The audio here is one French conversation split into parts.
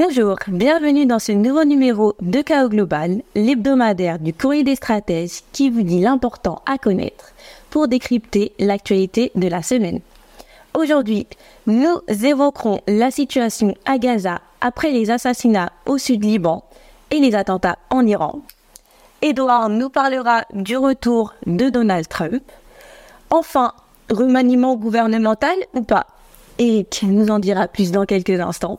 Bonjour, bienvenue dans ce nouveau numéro de Chaos Global, l'hebdomadaire du courrier des stratèges qui vous dit l'important à connaître pour décrypter l'actualité de la semaine. Aujourd'hui, nous évoquerons la situation à Gaza après les assassinats au sud Liban et les attentats en Iran. Edouard nous parlera du retour de Donald Trump. Enfin, remaniement gouvernemental ou pas? Eric nous en dira plus dans quelques instants.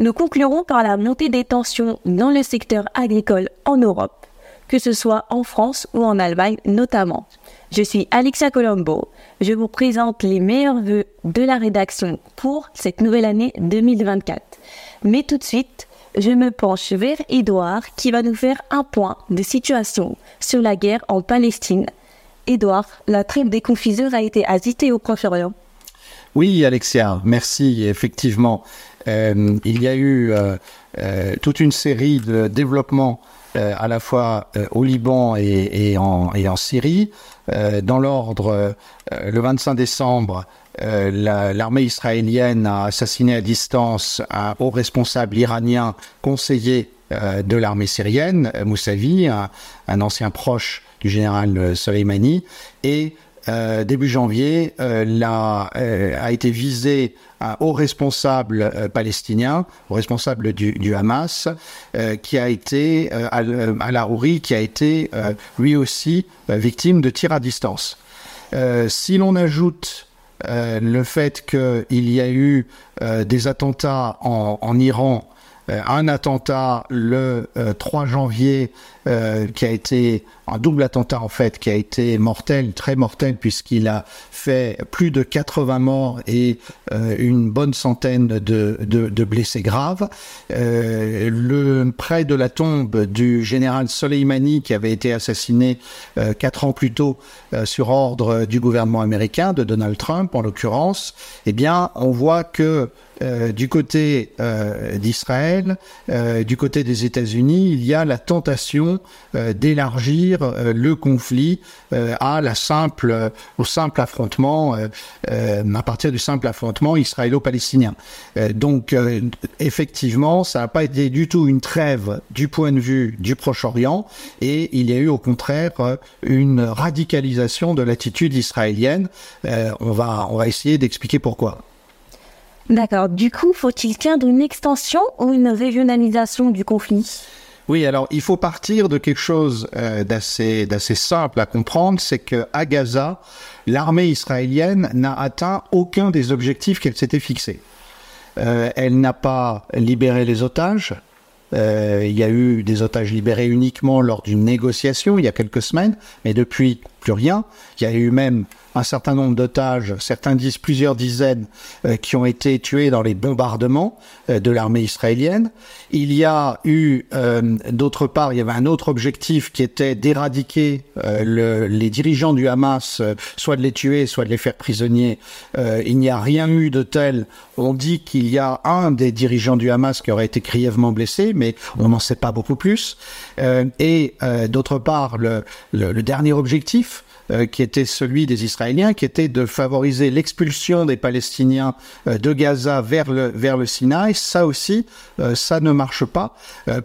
Nous conclurons par la montée des tensions dans le secteur agricole en Europe, que ce soit en France ou en Allemagne notamment. Je suis Alexia Colombo. Je vous présente les meilleurs vœux de la rédaction pour cette nouvelle année 2024. Mais tout de suite, je me penche vers Edouard qui va nous faire un point de situation sur la guerre en Palestine. Edouard, la trêve des confiseurs a été agitée au Proche-Orient. Oui, Alexia, merci. Effectivement, euh, il y a eu euh, euh, toute une série de développements à la fois au Liban et, en, Syrie. dans l'ordre, le 25 décembre, l'armée israélienne a assassiné à distance un haut responsable iranien conseiller de l'armée syrienne, Moussavi, un, un, ancien proche du général Soleimani, et euh, début janvier, euh, euh, a été visé un haut responsable palestinien, haut responsable du, Hamas, qui a été la qui a été lui aussi victime de tirs à distance. si l'on ajoute le fait qu'il y a eu des attentats en, en Iran, un attentat le 3 janvier euh, qui a été un double attentat en fait, qui a été mortel, très mortel, puisqu'il a fait plus de 80 morts et euh, une bonne centaine de, blessés graves. Euh, près de la tombe du général Soleimani, qui avait été assassiné euh, quatre ans plus tôt sur ordre du gouvernement américain, de Donald Trump en l'occurrence, eh bien, on voit que euh, du côté euh, d'Israël, euh, du côté des États-Unis, il y a la tentation euh, d'élargir euh, le conflit à la simple, au simple affrontement, à partir du simple affrontement israélo-palestinien. donc, effectivement, ça n'a pas été du tout une trêve du point de vue du Proche-Orient, et il y a eu au contraire une radicalisation de l'attitude israélienne. on va, on va essayer d'expliquer pourquoi. D'accord. Du coup, faut-il craindre une extension ou une régionalisation du conflit? Oui, alors il faut partir de quelque chose euh, d'assez simple à comprendre, c'est que à Gaza, l'armée israélienne n'a atteint aucun des objectifs qu'elle s'était fixés. Euh, elle n'a pas libéré les otages. Euh, il y a eu des otages libérés uniquement lors d'une négociation il y a quelques semaines, mais depuis plus rien. Il y a eu même un certain nombre d'otages, certains disent plusieurs dizaines, euh, qui ont été tués dans les bombardements euh, de l'armée israélienne. Il y a eu, euh, d'autre part, il y avait un autre objectif qui était d'éradiquer le, les dirigeants du Hamas, soit de les tuer, soit de les faire prisonniers. il n'y a rien eu de tel. On dit qu'il y a un des dirigeants du Hamas qui aurait été grièvement blessé, mais on n'en sait pas beaucoup plus. et d'autre part, le, le, le dernier objectif, euh, qui était celui des Israéliens, qui était de favoriser l'expulsion des Palestiniens euh, de Gaza vers le, vers le Sinaï. Ça aussi, euh, ça ne marche pas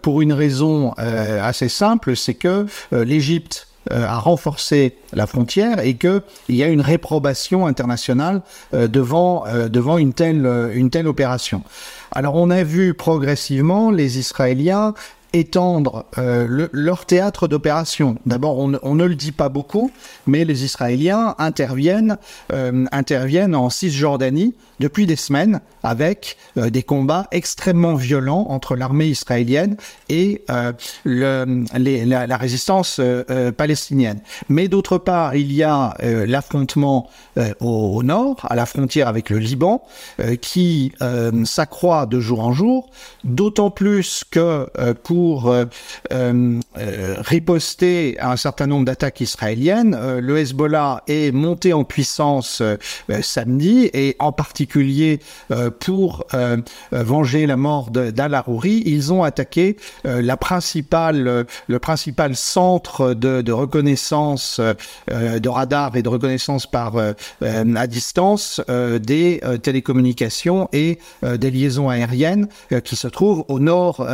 pour une raison assez simple, c'est que l'Égypte a renforcé la frontière et qu'il y a une réprobation internationale devant, devant une, telle, une telle opération. Alors on a vu progressivement les Israéliens étendre euh, leur théâtre d'opération. D'abord, on, ne le dit pas beaucoup, mais les Israéliens interviennent, euh, interviennent en Cisjordanie depuis des semaines avec euh, des combats extrêmement violents entre l'armée israélienne et le, la, résistance palestinienne. Mais d'autre part, il y a l'affrontement au, au, nord, à la frontière avec le Liban, qui s'accroît de jour en jour, d'autant plus que pour riposter à un certain nombre d'attaques israéliennes. le Hezbollah est monté en puissance samedi et en particulier pour venger la mort d'Al Arouri, ils ont attaqué le principal centre de, reconnaissance de radar et de reconnaissance par à distance des télécommunications et des liaisons aériennes qui se trouvent au nord,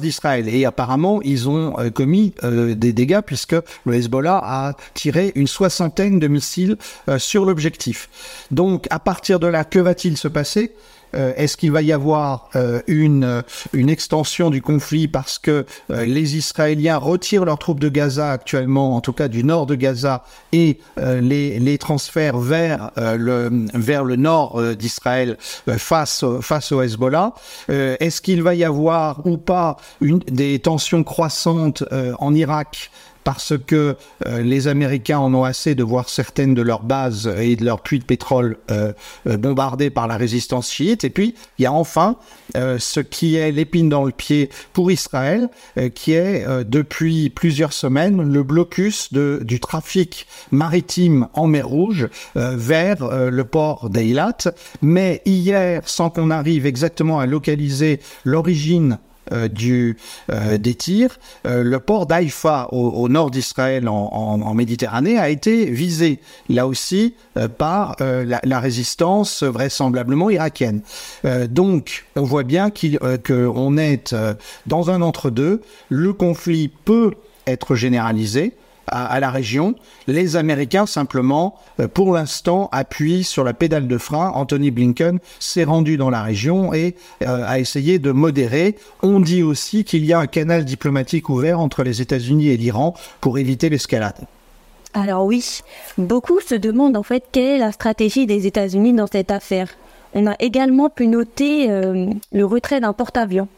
d'Israël. Et apparemment, ils ont commis des dégâts puisque le Hezbollah a tiré une soixantaine de missiles sur l'objectif. Donc, à partir de là, que va-t-il se passer euh, est-ce qu'il va y avoir euh, une, euh, une extension du conflit parce que les Israéliens retirent leurs troupes de Gaza actuellement, en tout cas du nord de Gaza, et les, les transfèrent vers le nord d'Israël face au Hezbollah? Est-ce qu'il va y avoir ou pas des tensions croissantes en Irak parce que euh, les Américains en ont assez de voir certaines de leurs bases et de leurs puits de pétrole euh, euh, bombardées par la résistance chiite. Et puis, il y a enfin ce qui est l'épine dans le pied pour Israël, qui est depuis plusieurs semaines le blocus de, du trafic maritime en mer Rouge vers le port d'Eilat. Mais hier, sans qu'on arrive exactement à localiser l'origine euh, du, euh, des tirs, euh, le port d'Haïfa au, nord d'Israël en, Méditerranée a été visé, là aussi, par la, résistance vraisemblablement irakienne. donc, on voit bien qu'on est dans un entre-deux. Le conflit peut être généralisé à, la région. Les Américains, simplement, euh, pour l'instant, appuient sur la pédale de frein. Anthony Blinken s'est rendu dans la région et euh, a essayé de modérer. On dit aussi qu'il y a un canal diplomatique ouvert entre les États-Unis et l'Iran pour éviter l'escalade. Alors oui, beaucoup se demandent en fait quelle est la stratégie des États-Unis dans cette affaire. On a également pu noter euh, le retrait d'un porte-avions.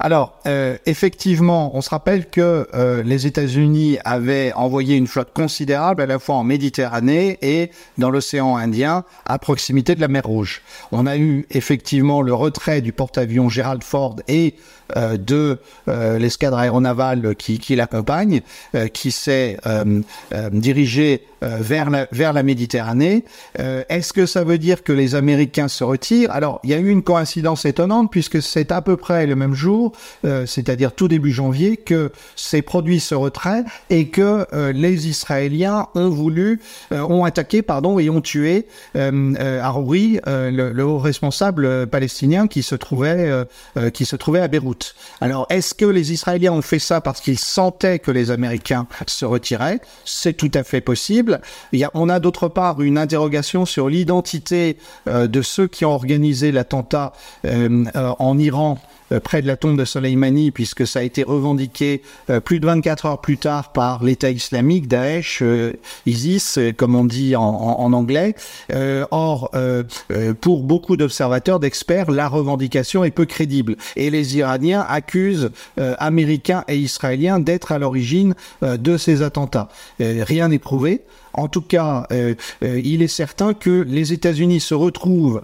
Alors, euh, effectivement, on se rappelle que euh, les États-Unis avaient envoyé une flotte considérable à la fois en Méditerranée et dans l'océan Indien, à proximité de la mer Rouge. On a eu effectivement le retrait du porte-avions Gerald Ford et euh, de euh, l'escadre aéronavale qui, l'accompagne, euh, qui s'est dirigé vers, la, Méditerranée. Est-ce que ça veut dire que les Américains se retirent? Alors, il y a eu une coïncidence étonnante puisque c'est à peu près le même jour, c'est-à-dire tout début janvier, que ces produits se retraient et que les Israéliens ont voulu, ont attaqué, pardon, et ont tué Harouri, le, le, haut responsable palestinien qui se trouvait, qui se trouvait à Beyrouth. Alors, est-ce que les Israéliens ont fait ça parce qu'ils sentaient que les Américains se retiraient? C'est tout à fait possible. On a d'autre part une interrogation sur l'identité euh, de ceux qui ont organisé l'attentat euh, euh, en Iran près de la tombe de Soleimani, puisque ça a été revendiqué euh, plus de 24 heures plus tard par l'État islamique, Daesh, euh, ISIS, comme on dit en, anglais. or, pour beaucoup d'observateurs, d'experts, la revendication est peu crédible. Et les Iraniens accusent Américains et Israéliens d'être à l'origine de ces attentats. rien n'est prouvé. En tout cas, il est certain que les États-Unis se retrouvent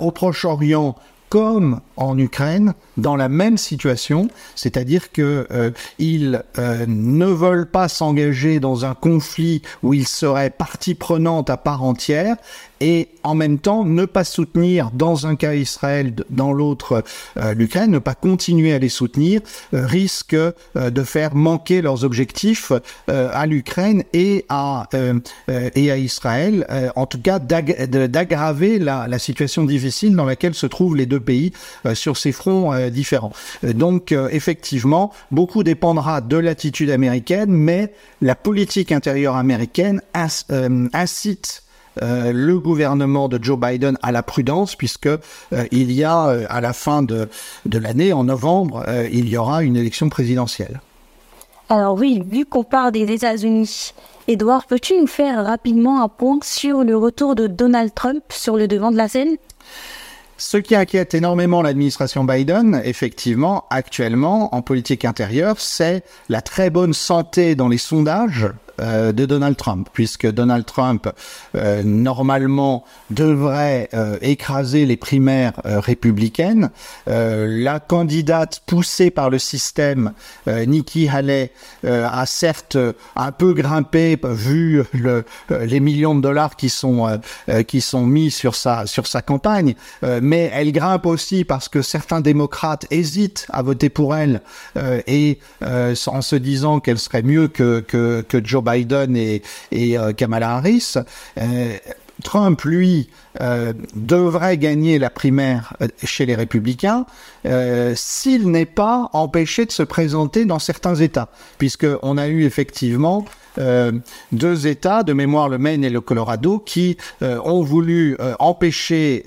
au Proche-Orient comme en Ukraine dans la même situation, c'est-à-dire que euh, ils euh, ne veulent pas s'engager dans un conflit où ils seraient partie prenante à part entière et en même temps ne pas soutenir dans un cas Israël, dans l'autre euh, l'Ukraine, ne pas continuer à les soutenir risque de faire manquer leurs objectifs à l'Ukraine et à et à Israël, en tout cas d'aggraver la, la, situation difficile dans laquelle se trouvent les deux pays sur ces fronts euh, différents. Euh, donc euh, effectivement, beaucoup dépendra de l'attitude américaine, mais la politique intérieure américaine incite le gouvernement de Joe Biden à la prudence puisque il y a à la fin de, de l'année, en novembre, il y aura une élection présidentielle. Alors oui, vu qu'on parle des États-Unis, Edouard, peux-tu nous faire rapidement un point sur le retour de Donald Trump sur le devant de la scène? Ce qui inquiète énormément l'administration Biden, effectivement, actuellement, en politique intérieure, c'est la très bonne santé dans les sondages euh, de Donald Trump, puisque Donald Trump euh, normalement devrait euh, écraser les primaires républicaines. la candidate poussée par le système, Nikki Haley, a certes un peu grimpé vu le, les millions de dollars qui sont qui sont mis sur sa sur sa campagne, mais elle grimpe aussi parce que certains démocrates hésitent à voter pour elle et en se disant qu'elle serait mieux que, que, que Joe Biden et, et euh, Kamala Harris. Euh, Trump, lui, euh, devrait gagner la primaire chez les républicains s'il n'est pas empêché de se présenter dans certains États, puisque on a eu effectivement deux États, de mémoire le Maine et le Colorado, qui euh, ont voulu euh, empêcher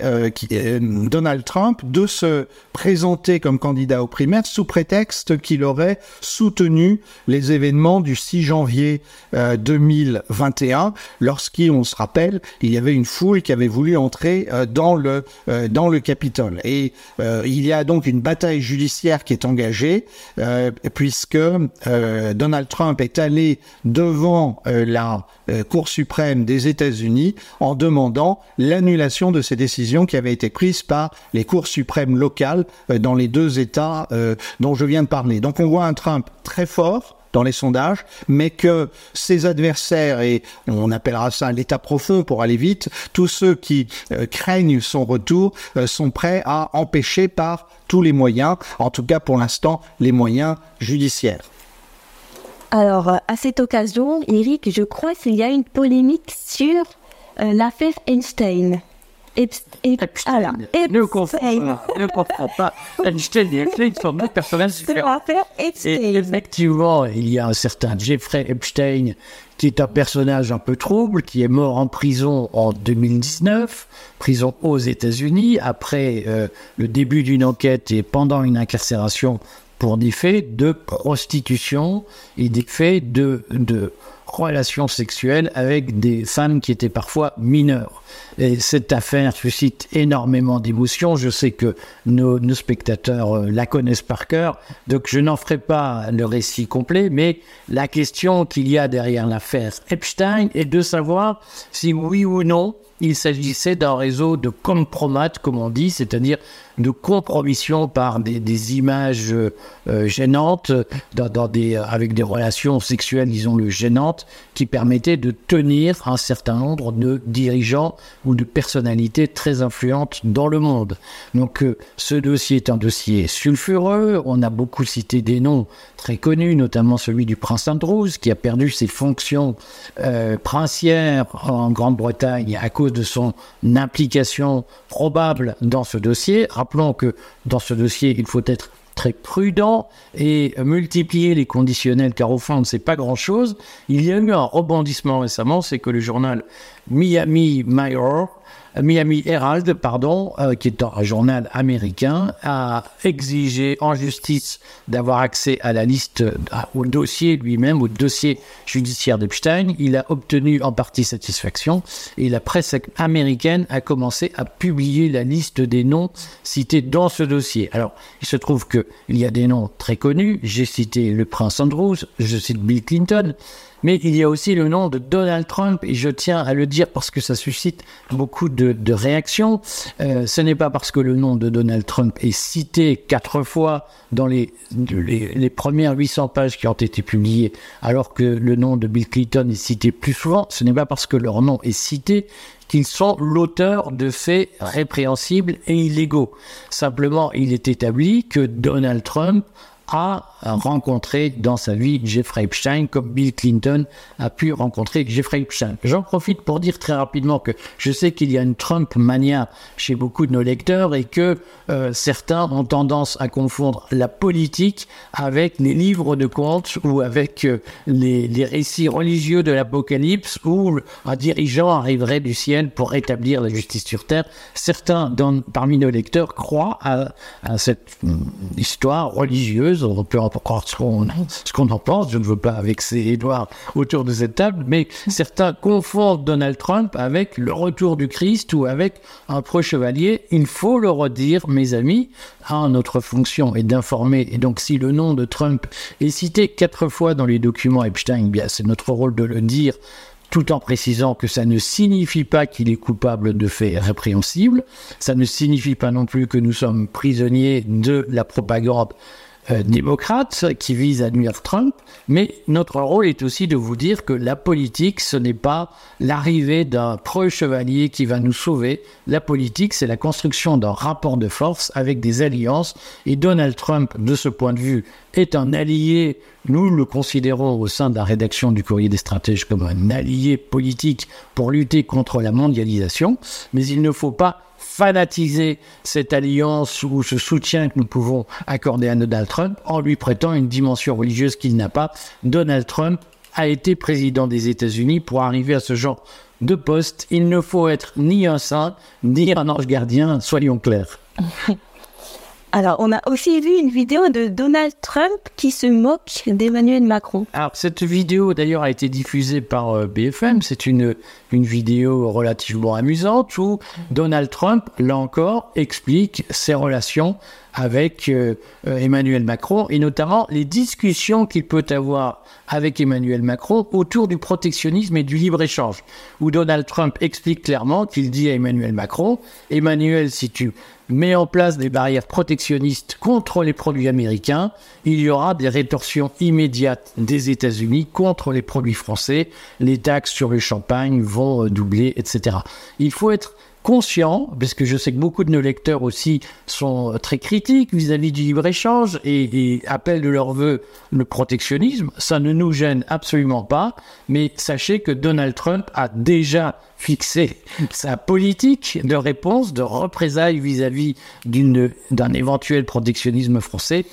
Donald Trump de se présenter comme candidat aux primaires sous prétexte qu'il aurait soutenu les événements du 6 janvier 2021, lorsqu'on se rappelle, il y avait une foule qui avait voulu entrer dans le dans le Capitole. Et il y a donc une bataille judiciaire qui est engagée, puisque Donald Trump est allé devant devant euh, la euh, Cour suprême des États-Unis en demandant l'annulation de ces décisions qui avaient été prises par les cours suprêmes locales euh, dans les deux États dont je viens de parler. Donc on voit un Trump très fort dans les sondages, mais que ses adversaires, et on appellera ça l'état profond pour aller vite, tous ceux qui craignent son retour sont prêts à empêcher par tous les moyens, en tout cas pour l'instant les moyens judiciaires. Alors, euh, à cette occasion, Eric, je crois qu'il y a une polémique sur euh, l'affaire Einstein. Epstein. Ne confonds pas. Ne confonds pas. Einstein et Epstein sont deux personnages différents. Et effectivement, il y a un certain Jeffrey Epstein qui est un personnage un peu trouble, qui est mort en prison en 2019, prison aux États-Unis, après euh, le début d'une enquête et pendant une incarcération pour des faits de prostitution et des faits de, de relations sexuelles avec des femmes qui étaient parfois mineures. Et cette affaire suscite énormément d'émotions. Je sais que nos, nos, spectateurs euh, la connaissent par cœur, donc je n'en ferai pas le récit complet, mais la question qu'il y a derrière l'affaire Epstein est de savoir si oui ou non il s'agissait d'un réseau de compromat, comme on dit, c'est-à-dire de compromission par des, images euh, gênantes, des, avec des relations sexuelles, disons-le, gênantes, qui permettaient de tenir un certain nombre de dirigeants ou de personnalités très influentes dans le monde. Donc euh, ce dossier est un dossier sulfureux, on a beaucoup cité des noms très connus, notamment celui du prince Andrews, qui a perdu ses fonctions euh, princières en Grande-Bretagne à cause de son implication probable dans ce dossier. Rappelons que dans ce dossier, il faut être très prudent et multiplier les conditionnels, car au fond, c'est pas grand-chose. Il y a eu un rebondissement récemment, c'est que le journal Miami Mirror Miami Herald, pardon, euh, qui est un journal américain, a exigé en justice d'avoir accès à la liste, au dossier lui-même, au dossier judiciaire d'Epstein. Il a obtenu en partie satisfaction et la presse américaine a commencé à publier la liste des noms cités dans ce dossier. Alors, il se trouve qu'il y a des noms très connus. J'ai cité le prince Andrews, je cite Bill Clinton, mais il y a aussi le nom de Donald Trump, et je tiens à le dire parce que ça suscite beaucoup de, réactions. Euh, ce n'est pas parce que le nom de Donald Trump est cité quatre fois dans les, les, premières 800 pages qui ont été publiées, alors que le nom de Bill Clinton est cité plus souvent. Ce n'est pas parce que leur nom est cité qu'ils sont l'auteur de faits répréhensibles et illégaux. Simplement, il est établi que Donald Trump a rencontré dans sa vie Jeffrey Epstein, comme Bill Clinton a pu rencontrer Jeffrey Epstein. J'en profite pour dire très rapidement que je sais qu'il y a une Trump mania chez beaucoup de nos lecteurs et que euh, certains ont tendance à confondre la politique avec les livres de contes ou avec euh, les, récits religieux de l'Apocalypse où un dirigeant arriverait du ciel pour rétablir la justice sur terre. Certains parmi nos lecteurs croient à, cette hum, histoire religieuse On peut en croire ce qu'on en pense. Je ne veux pas vexer Edouard autour de cette table, mais certains confondent Donald Trump avec le retour du Christ ou avec un pro-chevalier. Il faut le redire, mes amis, notre fonction est d'informer. Et donc, si le nom de Trump est cité quatre fois dans les documents Epstein, bien, c'est notre rôle de le dire tout en précisant que ça ne signifie pas qu'il est coupable de faits répréhensibles, ça ne signifie pas non plus que nous sommes prisonniers de la propagande démocrate qui vise à nuire Trump, mais notre rôle est aussi de vous dire que la politique, ce n'est pas l'arrivée d'un preux chevalier qui va nous sauver. La politique, c'est la construction d'un rapport de force avec des alliances. Et Donald Trump, de ce point de vue, est un allié. Nous le considérons au sein de la rédaction du Courrier des stratèges comme un allié politique pour lutter contre la mondialisation. Mais il ne faut pas fanatiser cette alliance ou ce soutien que nous pouvons accorder à Donald Trump en lui prêtant une dimension religieuse qu'il n'a pas. Donald Trump a été président des États-Unis pour arriver à ce genre de poste. Il ne faut être ni un saint, ni un ange gardien, soyons clairs. Alors, on a aussi vu une vidéo de Donald Trump qui se moque d'Emmanuel Macron. Alors, cette vidéo, d'ailleurs, a été diffusée par euh, BFM. C'est une, une vidéo relativement amusante où Donald Trump, là encore, explique ses relations avec euh, euh, Emmanuel Macron et notamment les discussions qu'il peut avoir avec Emmanuel Macron autour du protectionnisme et du libre-échange, où Donald Trump explique clairement qu'il dit à Emmanuel Macron, Emmanuel, si tu mets en place des barrières protectionnistes contre les produits américains, il y aura des rétorsions immédiates des États-Unis contre les produits français, les taxes sur le champagne vont doubler, etc. Il faut être conscient, parce que je sais que beaucoup de nos lecteurs aussi sont très critiques vis-à-vis du libre-échange et, appellent de leur vœu le protectionnisme. Ça ne nous gêne absolument pas, mais sachez que Donald Trump a déjà fixé sa politique de réponse, de représailles vis-à-vis d'un éventuel protectionnisme français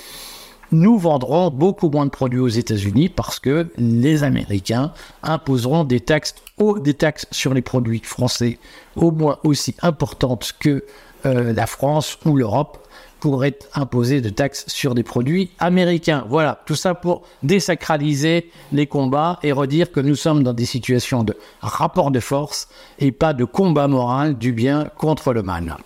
nous vendrons beaucoup moins de produits aux États-Unis parce que les Américains imposeront des taxes, des taxes sur les produits français au moins aussi importantes que euh, la France ou l'Europe pourraient imposer de taxes sur des produits américains. Voilà, tout ça pour désacraliser les combats et redire que nous sommes dans des situations de rapport de force et pas de combat moral du bien contre le mal.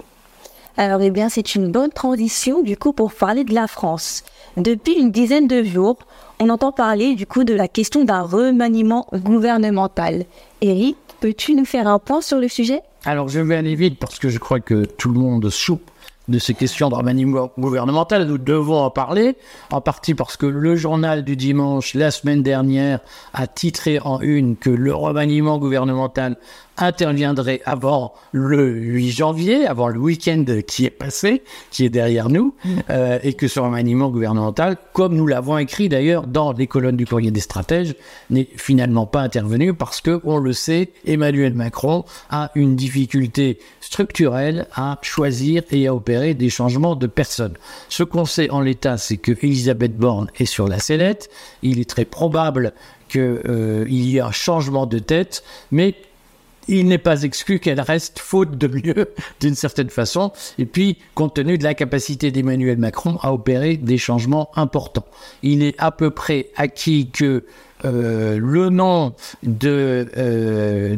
Alors, eh bien, c'est une bonne transition, du coup, pour parler de la France. Depuis une dizaine de jours, on entend parler, du coup, de la question d'un remaniement gouvernemental. Eric, peux-tu nous faire un point sur le sujet? Alors, je vais aller vite parce que je crois que tout le monde soupe de ces questions de remaniement gouvernemental. Nous devons en parler, en partie parce que le journal du dimanche, la semaine dernière, a titré en une que le remaniement gouvernemental interviendrait avant le 8 janvier, avant le week-end qui est passé, qui est derrière nous, euh, et que ce remaniement gouvernemental, comme nous l'avons écrit d'ailleurs dans les colonnes du courrier des stratèges, n'est finalement pas intervenu parce que, on le sait, Emmanuel Macron a une difficulté structurelle à choisir et à opérer des changements de personnes. Ce qu'on sait en l'état, c'est que Elisabeth Borne est sur la sellette. Il est très probable qu'il euh, y ait un changement de tête, mais il n'est pas exclu qu'elle reste faute de mieux d'une certaine façon, et puis compte tenu de la capacité d'Emmanuel Macron à opérer des changements importants. Il est à peu près acquis que euh, le nom de, euh,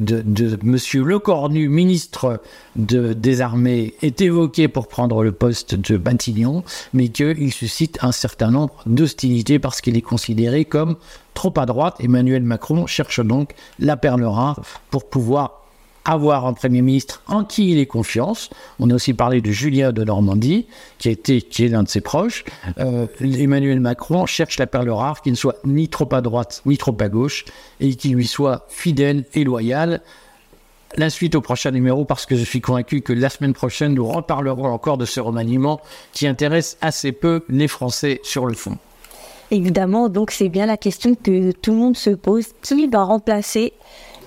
Lecornu, ministre de, des Armées, est évoqué pour prendre le poste de Matignon, mais qu'il suscite un certain nombre d'hostilités parce qu'il est considéré comme trop à droite. Emmanuel Macron cherche donc la perle rare pour pouvoir avoir un Premier ministre en qui il ait confiance. On a aussi parlé de Julien de Normandie, qui, a été, qui est l'un de ses proches. Euh, Emmanuel Macron cherche la perle rare qui ne soit ni trop à droite, ni trop à gauche, et qui lui soit fidèle et loyal. La suite au prochain numéro, parce que je suis convaincu que la semaine prochaine, nous reparlerons encore de ce remaniement qui intéresse assez peu les Français sur le fond. Évidemment, donc c'est bien la question que tout le monde se pose. Qui va remplacer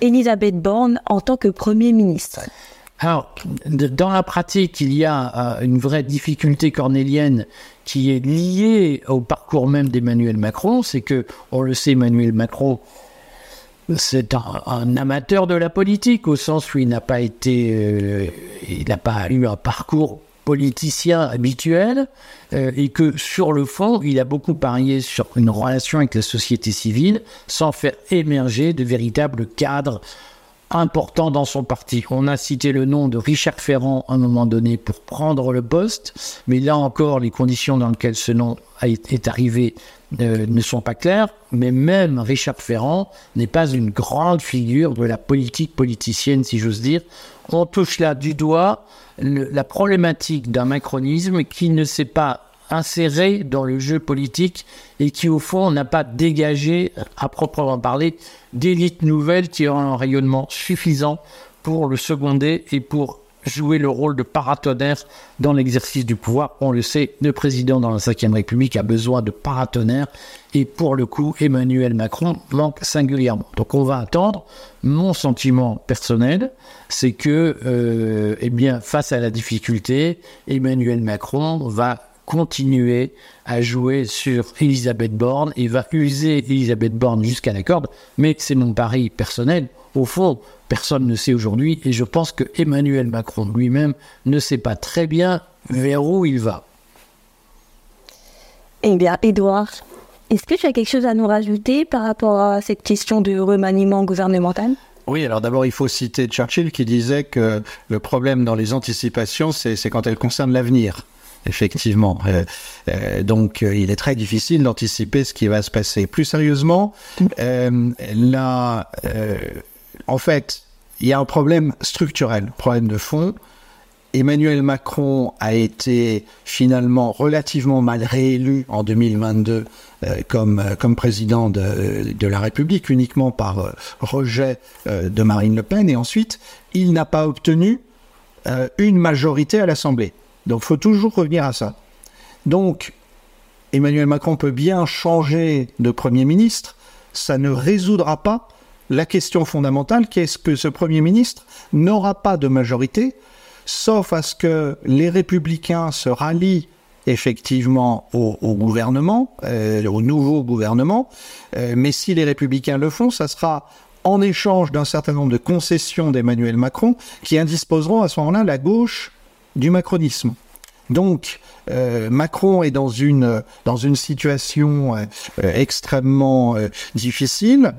Elisabeth Borne en tant que Premier ministre alors, dans la pratique, il y a euh, une vraie difficulté cornélienne qui est liée au parcours même d'Emmanuel Macron. C'est que, on le sait, Emmanuel Macron, c'est un, amateur de la politique au sens où il n'a pas été, euh, il n'a pas eu un parcours politicien habituel euh, et que sur le fond, il a beaucoup parié sur une relation avec la société civile sans faire émerger de véritables cadres importants dans son parti. On a cité le nom de Richard Ferrand à un moment donné pour prendre le poste, mais là encore, les conditions dans lesquelles ce nom est arrivé ne sont pas claires, mais même Richard Ferrand n'est pas une grande figure de la politique politicienne, si j'ose dire. On touche là du doigt la problématique d'un macronisme qui ne s'est pas inséré dans le jeu politique et qui, au fond, n'a pas dégagé, à proprement parler, d'élite nouvelle qui aura un rayonnement suffisant pour le seconder et pour jouer le rôle de paratonnerre dans l'exercice du pouvoir. On le sait, le président dans la Ve République a besoin de paratonnerre et pour le coup, Emmanuel Macron manque singulièrement. Donc on va attendre. Mon sentiment personnel, c'est que, euh, eh face à la difficulté, Emmanuel Macron va continuer à jouer sur Elisabeth Borne et va user Elisabeth Borne jusqu'à la corde. Mais c'est mon pari personnel. Au fond, personne ne sait aujourd'hui et je pense que Emmanuel Macron lui-même ne sait pas très bien vers où il va. Eh bien, Edouard, est-ce que tu as quelque chose à nous rajouter par rapport à cette question de remaniement gouvernemental? Oui, alors d'abord, il faut citer Churchill qui disait que le problème dans les anticipations, c'est quand elles concernent l'avenir effectivement. Euh, euh, donc, euh, il est très difficile d'anticiper ce qui va se passer. Plus sérieusement, là, en fait, il y a un problème structurel, problème de fond. Emmanuel Macron a été finalement relativement mal réélu en 2022 comme, comme président de, de, la République uniquement par rejet de Marine Le Pen et ensuite il n'a pas obtenu une majorité à l'Assemblée. Donc, il faut toujours revenir à ça. Donc, Emmanuel Macron peut bien changer de Premier ministre, ça ne résoudra pas la question fondamentale qui est que ce Premier ministre n'aura pas de majorité, sauf à ce que les républicains se rallient effectivement au, gouvernement, euh, au nouveau gouvernement, euh, mais si les républicains le font, ça sera en échange d'un certain nombre de concessions d'Emmanuel Macron qui indisposeront à ce moment-là la gauche du macronisme. Donc, euh, Macron est dans une, situation extrêmement difficile.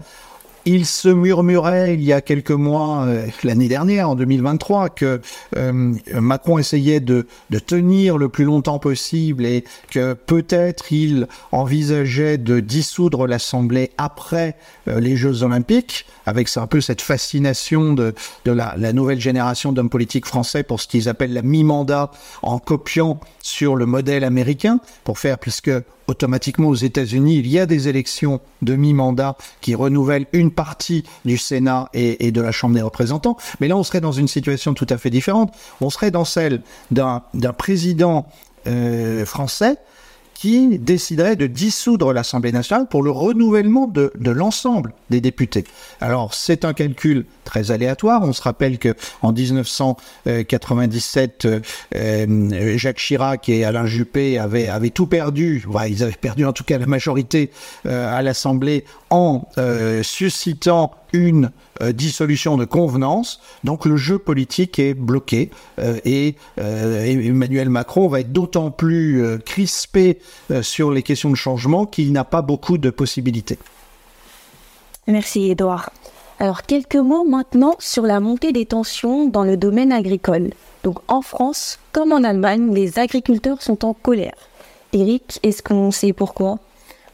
Il se murmurait il y a quelques mois, euh, l'année dernière, en 2023, que euh, Macron essayait de, tenir le plus longtemps possible et que peut-être il envisageait de dissoudre l'Assemblée après euh, les Jeux Olympiques, avec un peu cette fascination de, de la, la nouvelle génération d'hommes politiques français pour ce qu'ils appellent la mi-mandat, en copiant sur le modèle américain, pour faire, puisque automatiquement aux États-Unis, il y a des élections de mi-mandat qui renouvellent une partie du Sénat et, de la Chambre des représentants. Mais là, on serait dans une situation tout à fait différente. On serait dans celle d'un président euh, français qui déciderait de dissoudre l'Assemblée nationale pour le renouvellement de, l'ensemble des députés. Alors c'est un calcul très aléatoire. On se rappelle que en 1997, euh, Jacques Chirac et Alain Juppé avaient, avaient tout perdu. ils avaient perdu en tout cas la majorité euh, à l'Assemblée en euh, suscitant une dissolution de convenance. Donc le jeu politique est bloqué et Emmanuel Macron va être d'autant plus crispé sur les questions de changement qu'il n'a pas beaucoup de possibilités. Merci Edouard. Alors quelques mots maintenant sur la montée des tensions dans le domaine agricole. Donc en France, comme en Allemagne, les agriculteurs sont en colère. Eric, est-ce qu'on sait pourquoi?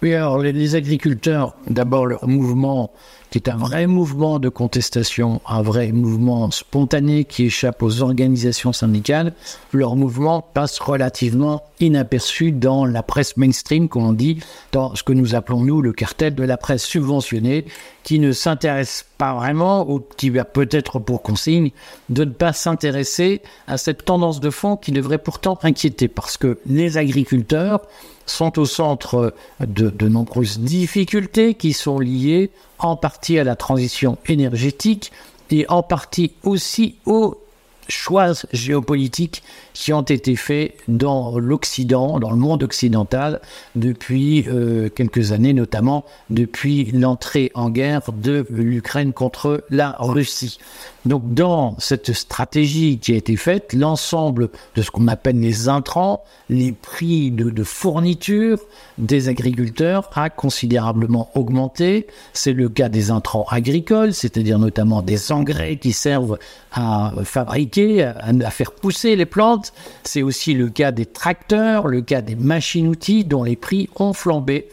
Oui, alors les, agriculteurs, d'abord leur mouvement qui est un vrai mouvement de contestation, un vrai mouvement spontané qui échappe aux organisations syndicales, leur mouvement passe relativement inaperçu dans la presse mainstream, comme on dit, dans ce que nous appelons nous le cartel de la presse subventionnée, qui ne s'intéresse pas vraiment, ou qui a peut-être pour consigne de ne pas s'intéresser à cette tendance de fond qui devrait pourtant inquiéter, parce que les agriculteurs sont au centre de, de nombreuses difficultés qui sont liées en partie à la transition énergétique et en partie aussi au choix géopolitiques qui ont été faits dans l'Occident, dans le monde occidental, depuis euh, quelques années, notamment depuis l'entrée en guerre de l'Ukraine contre la Russie. Donc dans cette stratégie qui a été faite, l'ensemble de ce qu'on appelle les intrants, les prix de, fourniture des agriculteurs a considérablement augmenté. C'est le cas des intrants agricoles, c'est-à-dire notamment des engrais qui servent à fabriquer, à, faire pousser les plantes. C'est aussi le cas des tracteurs, le cas des machines-outils dont les prix ont flambé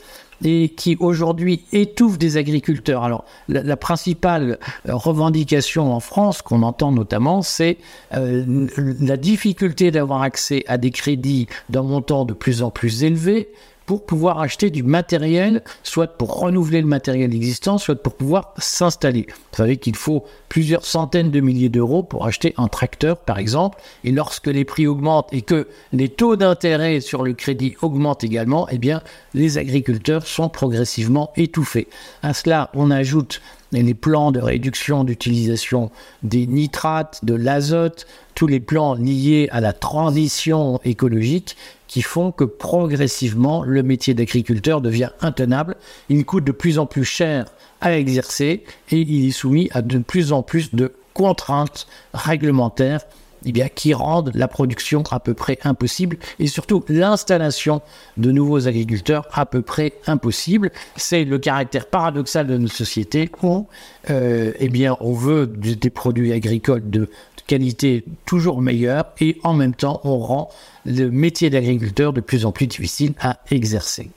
et qui aujourd'hui étouffent des agriculteurs. Alors la, principale euh, revendication en France qu'on entend notamment, c'est euh, la difficulté d'avoir accès à des crédits d'un montant de plus en plus élevé pour pouvoir acheter du matériel, soit pour renouveler le matériel existant, soit pour pouvoir s'installer. Vous savez qu'il faut plusieurs centaines de milliers d'euros pour acheter un tracteur, par exemple, et lorsque les prix augmentent et que les taux d'intérêt sur le crédit augmentent également, eh bien, les agriculteurs sont progressivement étouffés. À cela, on ajoute les plans de réduction d'utilisation des nitrates, de l'azote, tous les plans liés à la transition écologique qui font que progressivement le métier d'agriculteur devient intenable. Il coûte de plus en plus cher à exercer et il est soumis à de plus en plus de contraintes réglementaires eh bien, qui rendent la production à peu près impossible et surtout l'installation de nouveaux agriculteurs à peu près impossible. C'est le caractère paradoxal de notre société où euh, eh bien, on veut des produits agricoles de qualité toujours meilleure et en même temps on rend le métier d'agriculteur de plus en plus difficile à exercer.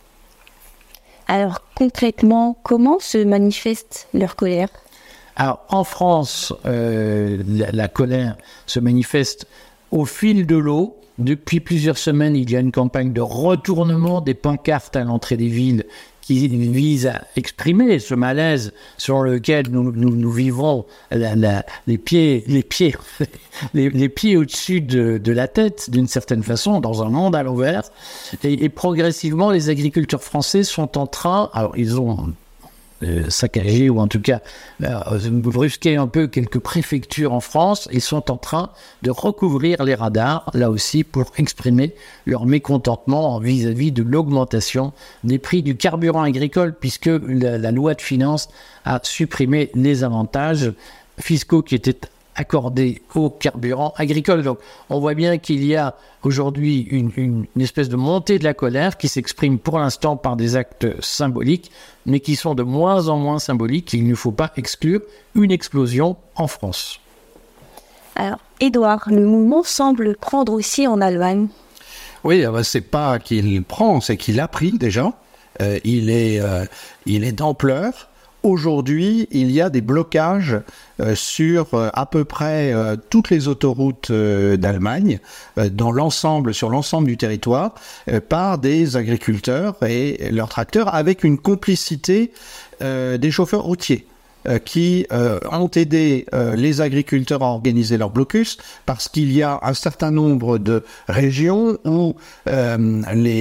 Alors concrètement, comment se manifeste leur colère? Alors en France, euh, la, colère se manifeste au fil de l'eau. Depuis plusieurs semaines, il y a une campagne de retournement des pancartes à l'entrée des villes qui vise à exprimer ce malaise sur lequel nous, vivons les pieds, les pieds, les, pieds au-dessus de, la tête, d'une certaine façon, dans un monde à l'envers. et, progressivement, les agriculteurs français sont en train, alors ils ont saccager ou en tout cas euh, brusquer un peu quelques préfectures en France. Ils sont en train de recouvrir les radars, là aussi, pour exprimer leur mécontentement vis-à-vis de l'augmentation des prix du carburant agricole, puisque la loi de finances a supprimé les avantages fiscaux qui étaient accordé au carburant agricole. Donc, on voit bien qu'il y a aujourd'hui une, espèce de montée de la colère qui s'exprime pour l'instant par des actes symboliques, mais qui sont de moins en moins symboliques. Il ne faut pas exclure une explosion en France. Alors, Edouard, le mouvement semble prendre aussi en Allemagne. Oui, ah bah, c'est pas qu'il prend, c'est qu'il a pris déjà. Euh, il est, euh, il est d'ampleur. Aujourd'hui, il y a des blocages euh, sur euh, à peu près euh, toutes les autoroutes d'Allemagne, dans l'ensemble, sur l'ensemble du territoire, par des agriculteurs et leurs tracteurs, avec une complicité des chauffeurs routiers. Euh, qui euh, ont aidé euh, les agriculteurs à organiser leur blocus parce qu'il y a un certain nombre de régions où les,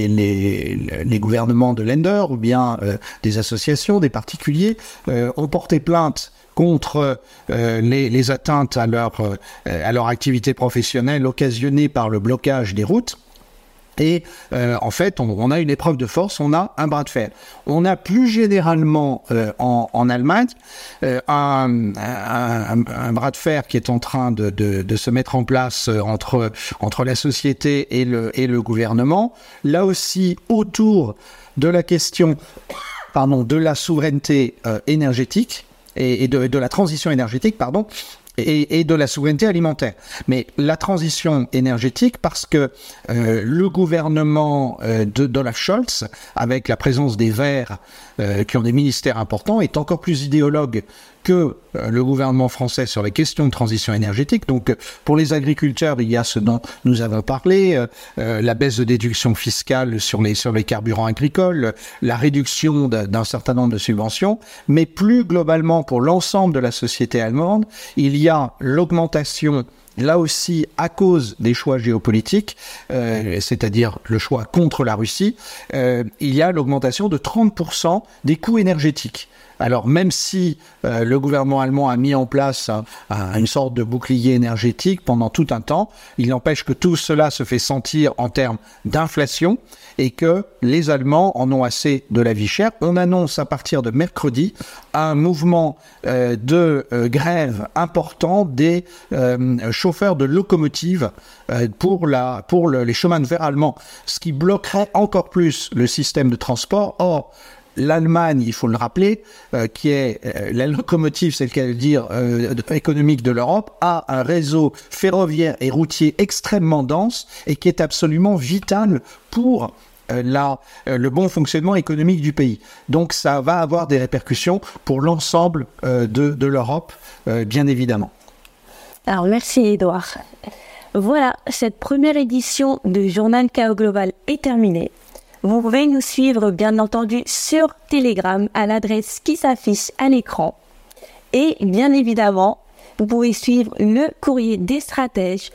gouvernements de Länder ou bien des associations, des particuliers ont porté plainte contre les, les, atteintes à leur, à leur activité professionnelle occasionnées par le blocage des routes. Et euh, en fait, on, a une épreuve de force, on a un bras de fer. On a plus généralement euh, en, en, Allemagne euh, un, un, un, bras de fer qui est en train de, de, de, se mettre en place entre, entre la société et le, et le gouvernement. Là aussi, autour de la question pardon, de la souveraineté énergétique et, et de, de la transition énergétique, pardon, et, de la souveraineté alimentaire. Mais la transition énergétique, parce que euh, le gouvernement euh, de Scholz, avec la présence des Verts euh, qui ont des ministères importants, est encore plus idéologue que euh, le gouvernement français sur les questions de transition énergétique. Donc, pour les agriculteurs, il y a ce dont nous avons parlé, la baisse de déduction fiscale sur les sur les carburants agricoles, la réduction d'un certain nombre de subventions, mais plus globalement pour l'ensemble de la société allemande, il y l'augmentation là aussi à cause des choix géopolitiques, euh, c'est-à-dire le choix contre la Russie, euh, il y a l'augmentation de 30% des coûts énergétiques. Alors même si euh, le gouvernement allemand a mis en place une sorte de bouclier énergétique pendant tout un temps, il n'empêche que tout cela se fait sentir en termes d'inflation et que les Allemands en ont assez de la vie chère. On annonce à partir de mercredi un mouvement euh, de euh, grève important des chauffeurs de locomotives pour les chemins de fer allemands, ce qui bloquerait encore plus le système de transport. Or, l'Allemagne, il faut le rappeler, euh, qui est euh, la locomotive, c'est le cas de dire, euh, économique de l'Europe, a un réseau ferroviaire et routier extrêmement dense et qui est absolument vital pour la, le bon fonctionnement économique du pays. Donc ça va avoir des répercussions pour l'ensemble de, de l'Europe, bien évidemment. Alors merci Edouard. Voilà, cette première édition du journal Chaos Global est terminée. Vous pouvez nous suivre bien entendu sur Telegram à l'adresse qui s'affiche à l'écran. Et bien évidemment, vous pouvez suivre le courrier des stratèges